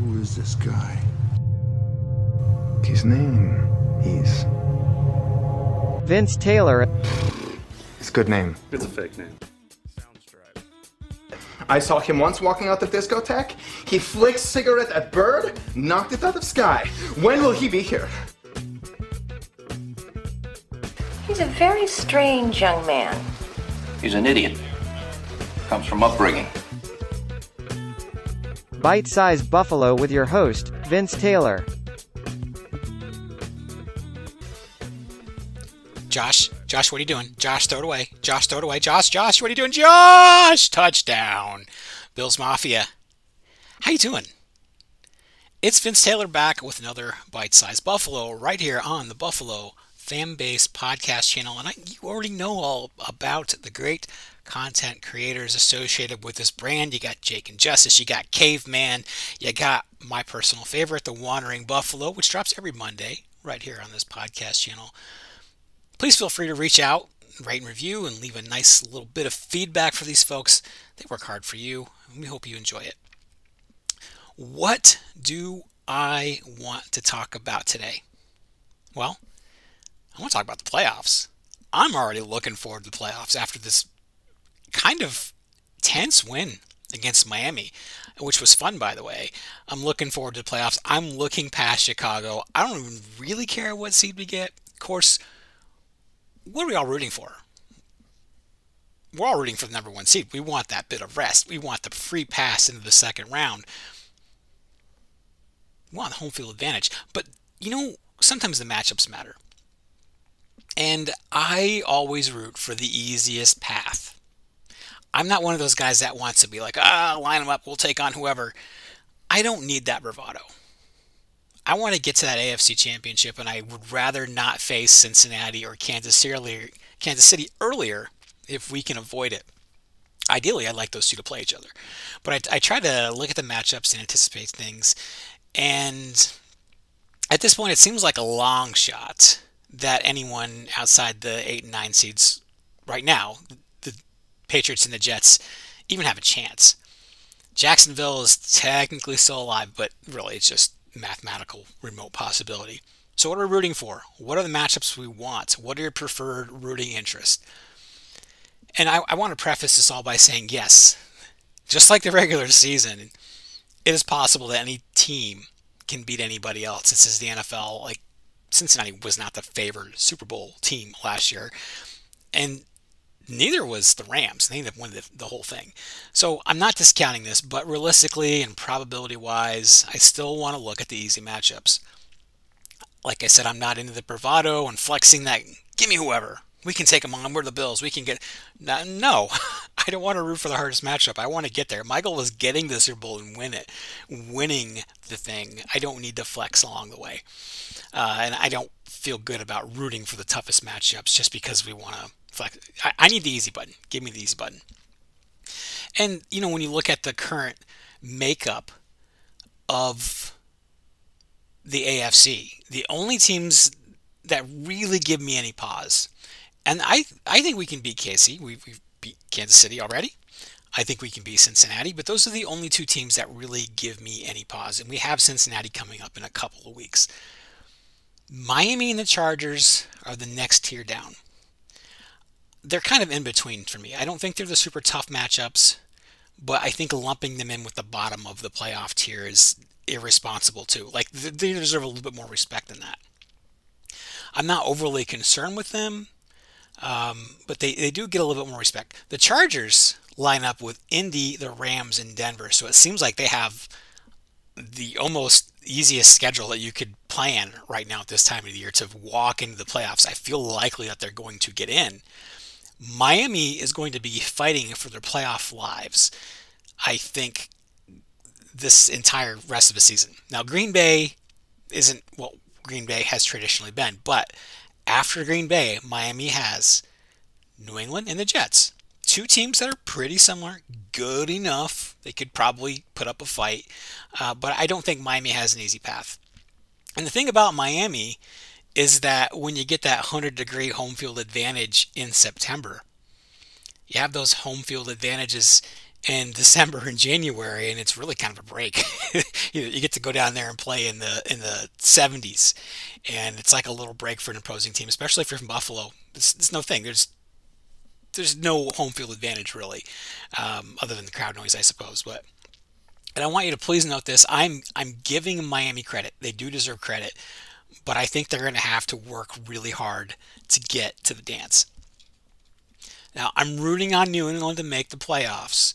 Who is this guy? His name is. Vince Taylor. It's a good name. It's a fake name. I saw him once walking out the discotheque. He flicked cigarette at bird, knocked it out of sky. When will he be here? He's a very strange young man. He's an idiot. Comes from upbringing. Bite Size Buffalo with your host, Vince Taylor. Josh, Josh, what are you doing? Josh, throw it away. Josh, throw it away. Josh, Josh, what are you doing? Josh, touchdown. Bills Mafia. How you doing? It's Vince Taylor back with another bite-sized Buffalo right here on the Buffalo Fan Base Podcast channel, and I, you already know all about the great content creators associated with this brand. You got Jake and Justice, you got Caveman, you got my personal favorite, the Wandering Buffalo, which drops every Monday right here on this podcast channel please feel free to reach out, rate and review, and leave a nice little bit of feedback for these folks. They work hard for you, and we hope you enjoy it. What do I want to talk about today? Well, I want to talk about the playoffs. I'm already looking forward to the playoffs after this kind of tense win against Miami, which was fun, by the way. I'm looking forward to the playoffs. I'm looking past Chicago. I don't even really care what seed we get. Of course, what are we all rooting for? We're all rooting for the number one seed. We want that bit of rest. We want the free pass into the second round. We want home field advantage. But, you know, sometimes the matchups matter. And I always root for the easiest path. I'm not one of those guys that wants to be like, ah, line them up, we'll take on whoever. I don't need that bravado. I want to get to that AFC championship, and I would rather not face Cincinnati or Kansas City, earlier if we can avoid it. Ideally, I'd like those two to play each other. But I, I try to look at the matchups and anticipate things. And at this point, it seems like a long shot that anyone outside the 8 and 9 seeds right now, the Patriots and the Jets, even have a chance. Jacksonville is technically still alive, but really it's just mathematical remote possibility. So, what are we rooting for? What are the matchups we want? What are your preferred rooting interests? And I, I want to preface this all by saying yes, just like the regular season, it is possible that any team can beat anybody else. This is the NFL. Like, Cincinnati was not the favored Super Bowl team last year. And neither was the Rams. They ended up winning the, the, whole thing. So I'm not discounting this, but realistically and probability wise, I still want to look at the easy matchups. Like I said, I'm not into the bravado and flexing that. Give me whoever. We can take them on. We're the Bills. We can get. No, I don't want to root for the hardest matchup. I want to get there. My goal is getting the Super Bowl and win it, winning the thing. I don't need to flex along the way, uh, and I don't feel good about rooting for the toughest matchups just because we want to flex. I, I need the easy button. Give me the easy button. And you know, when you look at the current makeup of the AFC, the only teams that really give me any pause, and I I think we can beat KC. We, we've beat Kansas City already. I think we can beat Cincinnati, but those are the only two teams that really give me any pause. And we have Cincinnati coming up in a couple of weeks. Miami and the Chargers are the next tier down they're kind of in between for me. I don't think they're the super tough matchups, but I think lumping them in with the bottom of the playoff tier is irresponsible too. Like they deserve a little bit more respect than that. I'm not overly concerned with them, um, but they, they do get a little bit more respect. The Chargers line up with Indy, the Rams, and Denver, so it seems like they have the almost easiest schedule that you could plan right now at this time of the year to walk into the playoffs. I feel likely that they're going to get in. Miami is going to be fighting for their playoff lives, I think, this entire rest of the season. Now, Green Bay isn't what Green Bay has traditionally been, but after Green Bay, Miami has New England and the Jets. Two teams that are pretty similar, good enough. They could probably put up a fight, uh, but I don't think Miami has an easy path. And the thing about Miami is that when you get that 100 degree home field advantage in September, you have those home field advantages in December and January, and it's really kind of a break. you, get to go down there and play in the in the 70s, and it's like a little break for an opposing team, especially if you're from Buffalo. It's, it's no thing. There's there's no home field advantage really, um, other than the crowd noise, I suppose. But and I want you to please note this: I'm I'm giving Miami credit. They do deserve credit, but I think they're going to have to work really hard to get to the dance. Now I'm rooting on New England to make the playoffs.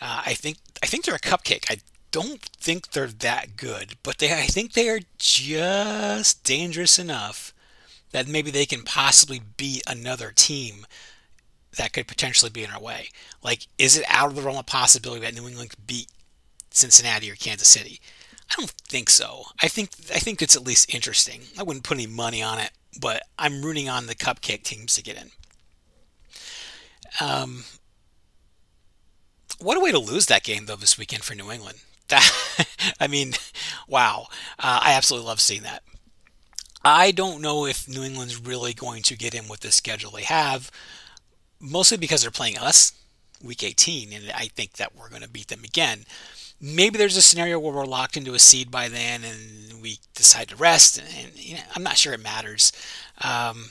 Uh, I think I think they're a cupcake. I don't think they're that good, but they I think they are just dangerous enough that maybe they can possibly beat another team that could potentially be in our way. Like, is it out of the realm of possibility that New England could beat Cincinnati or Kansas City? I don't think so. I think I think it's at least interesting. I wouldn't put any money on it, but I'm rooting on the cupcake teams to get in. Um, what a way to lose that game though this weekend for New England. That I mean, wow! Uh, I absolutely love seeing that. I don't know if New England's really going to get in with the schedule they have, mostly because they're playing us week 18, and I think that we're going to beat them again. Maybe there's a scenario where we're locked into a seed by then, and we decide to rest. And, and you know, I'm not sure it matters. Um,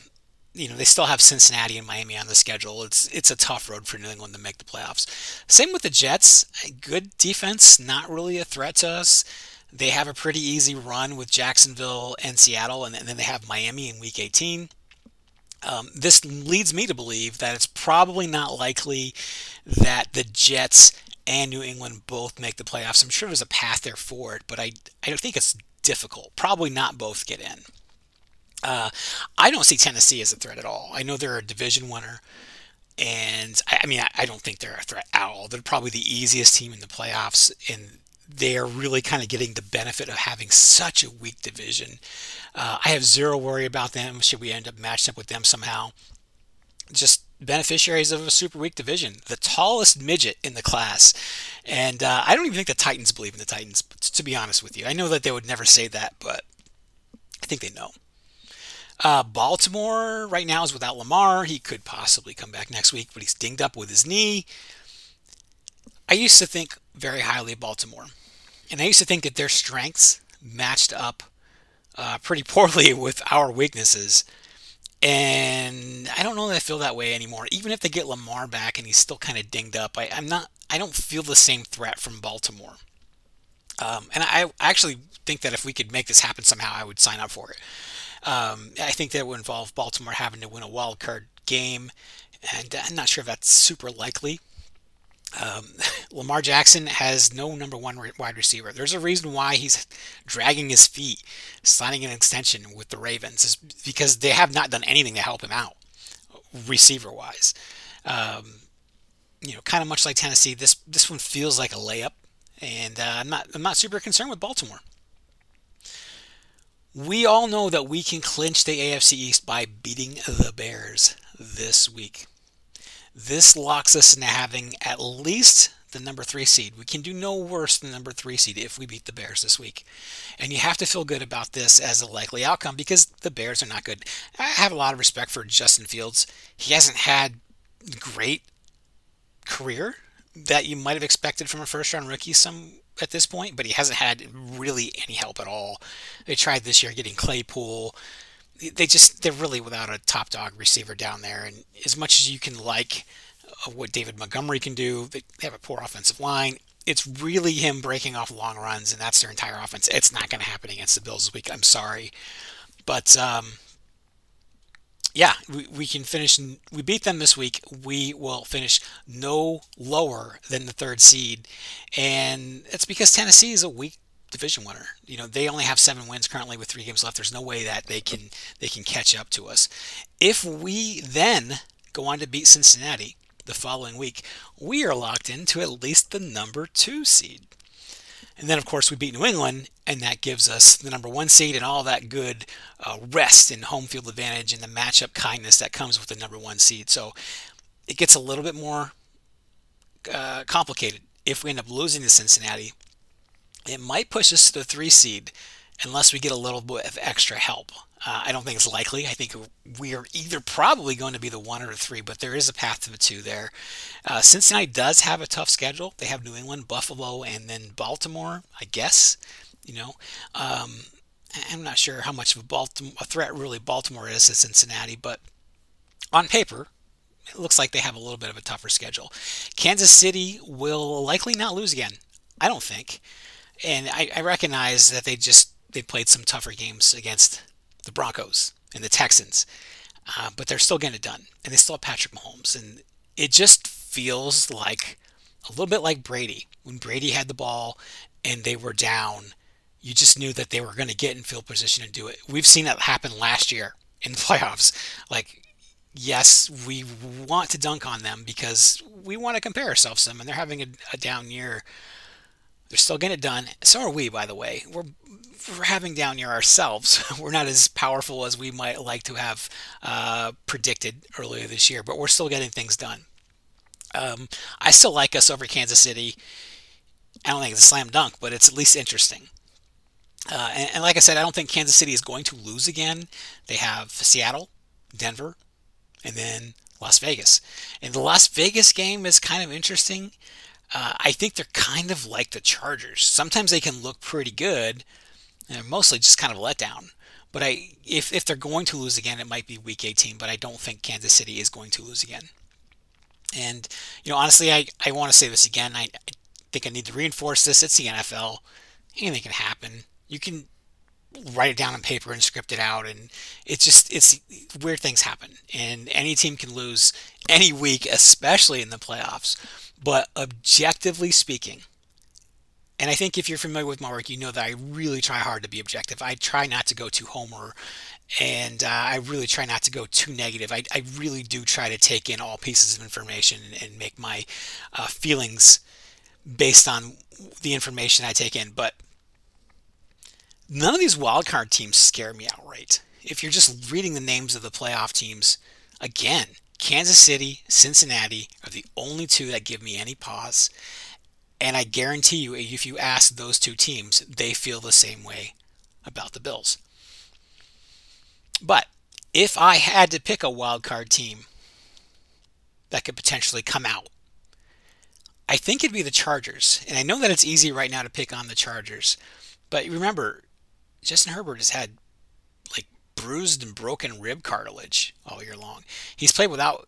you know, they still have Cincinnati and Miami on the schedule. It's it's a tough road for New England to make the playoffs. Same with the Jets. Good defense, not really a threat to us. They have a pretty easy run with Jacksonville and Seattle, and, and then they have Miami in Week 18. Um, this leads me to believe that it's probably not likely that the Jets and New England both make the playoffs. I'm sure there's a path there for it, but I I think it's difficult. Probably not both get in. Uh, I don't see Tennessee as a threat at all. I know they're a division winner, and I, I mean I, I, don't think they're a threat at all. They're probably the easiest team in the playoffs, and they're really kind of getting the benefit of having such a weak division. Uh, I have zero worry about them. Should we end up matched up with them somehow? Just beneficiaries of a super weak division, the tallest midget in the class. And uh, I don't even think the Titans believe in the Titans, to be honest with you. I know that they would never say that, but I think they know. Uh, Baltimore right now is without Lamar. He could possibly come back next week, but he's dinged up with his knee. I used to think very highly of Baltimore, and I used to think that their strengths matched up uh, pretty poorly with our weaknesses. And I don't know that I feel that way anymore. Even if they get Lamar back and he's still kind of dinged up, I, am not. I don't feel the same threat from Baltimore. Um, and I actually think that if we could make this happen somehow, I would sign up for it. Um, I think that would involve Baltimore having to win a wild card game, and I'm not sure if that's super likely. Um, Lamar Jackson has no number one wide receiver. There's a reason why he's dragging his feet, signing an extension with the Ravens, is because they have not done anything to help him out, receiver wise. Um, you know, kind of much like Tennessee, this this one feels like a layup, and uh, I'm not I'm not super concerned with Baltimore. We all know that we can clinch the AFC East by beating the Bears this week. This locks us into having at least the number three seed. We can do no worse than number three seed if we beat the Bears this week. And you have to feel good about this as a likely outcome because the Bears are not good. I have a lot of respect for Justin Fields. He hasn't had great career that you might have expected from a first round rookie some at this point, but he hasn't had really any help at all. They tried this year getting Claypool. They just they're really without a top dog receiver down there. And as much as you can like uh, what David Montgomery can do, they have a poor offensive line. It's really him breaking off long runs, and that's their entire offense. It's not going to happen against the Bills this week. I'm sorry, but um, yeah, we, we can finish. We beat them this week. We will finish no lower than the third seed, and it's because Tennessee is a weak division winner. You know, they only have seven wins currently with three games left. There's no way that they can they can catch up to us. If we then go on to beat Cincinnati the following week, we are locked into at least the number two seed. And then, of course, we beat New England, and that gives us the number one seed and all that good uh, rest and home field advantage and the matchup kindness that comes with the number one seed. So it gets a little bit more uh, complicated if we end up losing to Cincinnati. It might push us to the three seed unless we get a little bit of extra help. Uh, I don't think it's likely. I think we are either probably going to be the one or the three, but there is a path to the two there. Uh, Cincinnati does have a tough schedule. They have New England, Buffalo, and then Baltimore, I guess. You know, um, I'm not sure how much of a, Baltimore, a threat really Baltimore is to Cincinnati, but on paper, it looks like they have a little bit of a tougher schedule. Kansas City will likely not lose again. I don't think. And I, I recognize that they just they played some tougher games against the Broncos and the Texans, uh, but they're still getting it done, and they still have Patrick Mahomes, and it just feels like a little bit like Brady when Brady had the ball and they were down. You just knew that they were going to get in field position and do it. We've seen that happen last year in the playoffs. Like yes, we want to dunk on them because we want to compare ourselves to them, and they're having a, a down year. They're still getting it done. So are we, by the way. We're we're having down year ourselves. we're not as powerful as we might like to have uh, predicted earlier this year, but we're still getting things done. Um, I still like us over Kansas City. I don't think it's a slam dunk, but it's at least interesting. Uh, and, and like I said, I don't think Kansas City is going to lose again. They have Seattle, Denver, and then Las Vegas. And the Las Vegas game is kind of interesting. Uh, I think they're kind of like the Chargers. Sometimes they can look pretty good, and mostly just kind of let down. But I, if if they're going to lose again, it might be Week 18. But I don't think Kansas City is going to lose again. And you know, honestly, I I want to say this again. I, I think I need to reinforce this. It's the NFL. Anything can happen. You can write it down on paper and script it out and it's just it's weird things happen and any team can lose any week especially in the playoffs but objectively speaking and I think if you're familiar with my work, you know that I really try hard to be objective. I try not to go too homer, and uh, I really try not to go too negative. I, I, really do try to take in all pieces of information and, and make my uh, feelings based on the information I take in. But none of these wildcard teams scare me outright. If you're just reading the names of the playoff teams, again, Kansas City, Cincinnati are the only two that give me any pause. And I guarantee you, if you ask those two teams, they feel the same way about the Bills. But if I had to pick a wildcard team that could potentially come out, I think it'd be the Chargers. And I know that it's easy right now to pick on the Chargers. But remember, Justin Herbert has had bruised and broken rib cartilage all year long. He's played without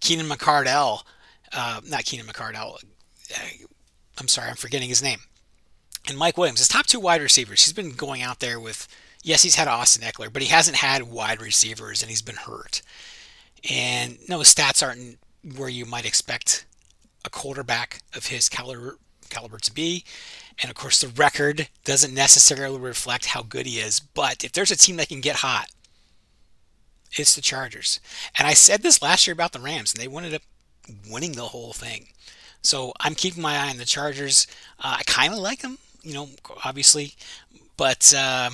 Keenan McCardell, uh, not Keenan McCardell. Uh, I'm sorry, I'm forgetting his name. And Mike Williams, his top two wide receivers. He's been going out there with, yes, he's had Austin Ekeler, but he hasn't had wide receivers and he's been hurt. And no, stats aren't where you might expect a quarterback of his caliber, caliber to be. And of course, the record doesn't necessarily reflect how good he is. But if there's a team that can get hot, it's the Chargers. And I said this last year about the Rams, and they ended up winning the whole thing. So I'm keeping my eye on the Chargers. Uh, I kind of like them, you know, obviously. But uh,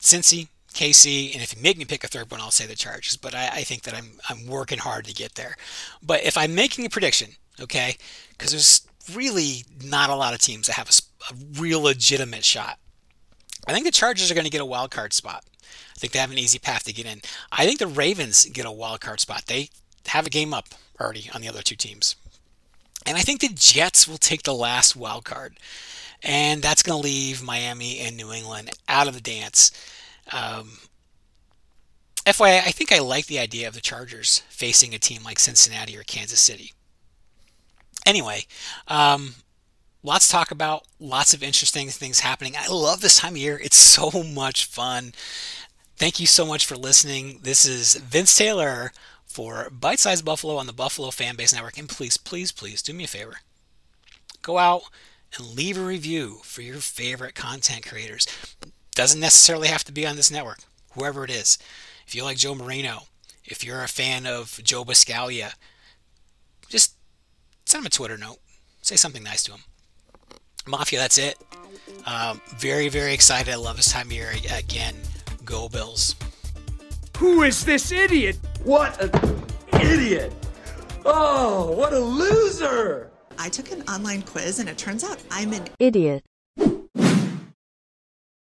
Cincy, KC, and if you make me pick a third one, I'll say the Chargers. But I, I think that I'm I'm working hard to get there. But if I'm making a prediction, okay, because there's really not a lot of teams that have a, a real legitimate shot. I think the Chargers are going to get a wild card spot. I think they have an easy path to get in. I think the Ravens get a wild card spot. They have a game up already on the other two teams. And I think the Jets will take the last wild card. And that's going to leave Miami and New England out of the dance. Um, FYI, I think I like the idea of the Chargers facing a team like Cincinnati or Kansas City. Anyway, um, lots to talk about, lots of interesting things happening. I love this time of year. It's so much fun. Thank you so much for listening. This is Vince Taylor for Bite Size Buffalo on the Buffalo Fanbase Network. And please, please, please do me a favor. Go out and leave a review for your favorite content creators. Doesn't necessarily have to be on this network, whoever it is. If you like Joe Marino, if you're a fan of Joe Buscaglia, just send him a Twitter note. Say something nice to him. Mafia, that's it. Um, very, very excited. I love this time of year again. Go Bills. Who is this idiot? What an idiot! Oh, what a loser! I took an online quiz and it turns out I'm an idiot.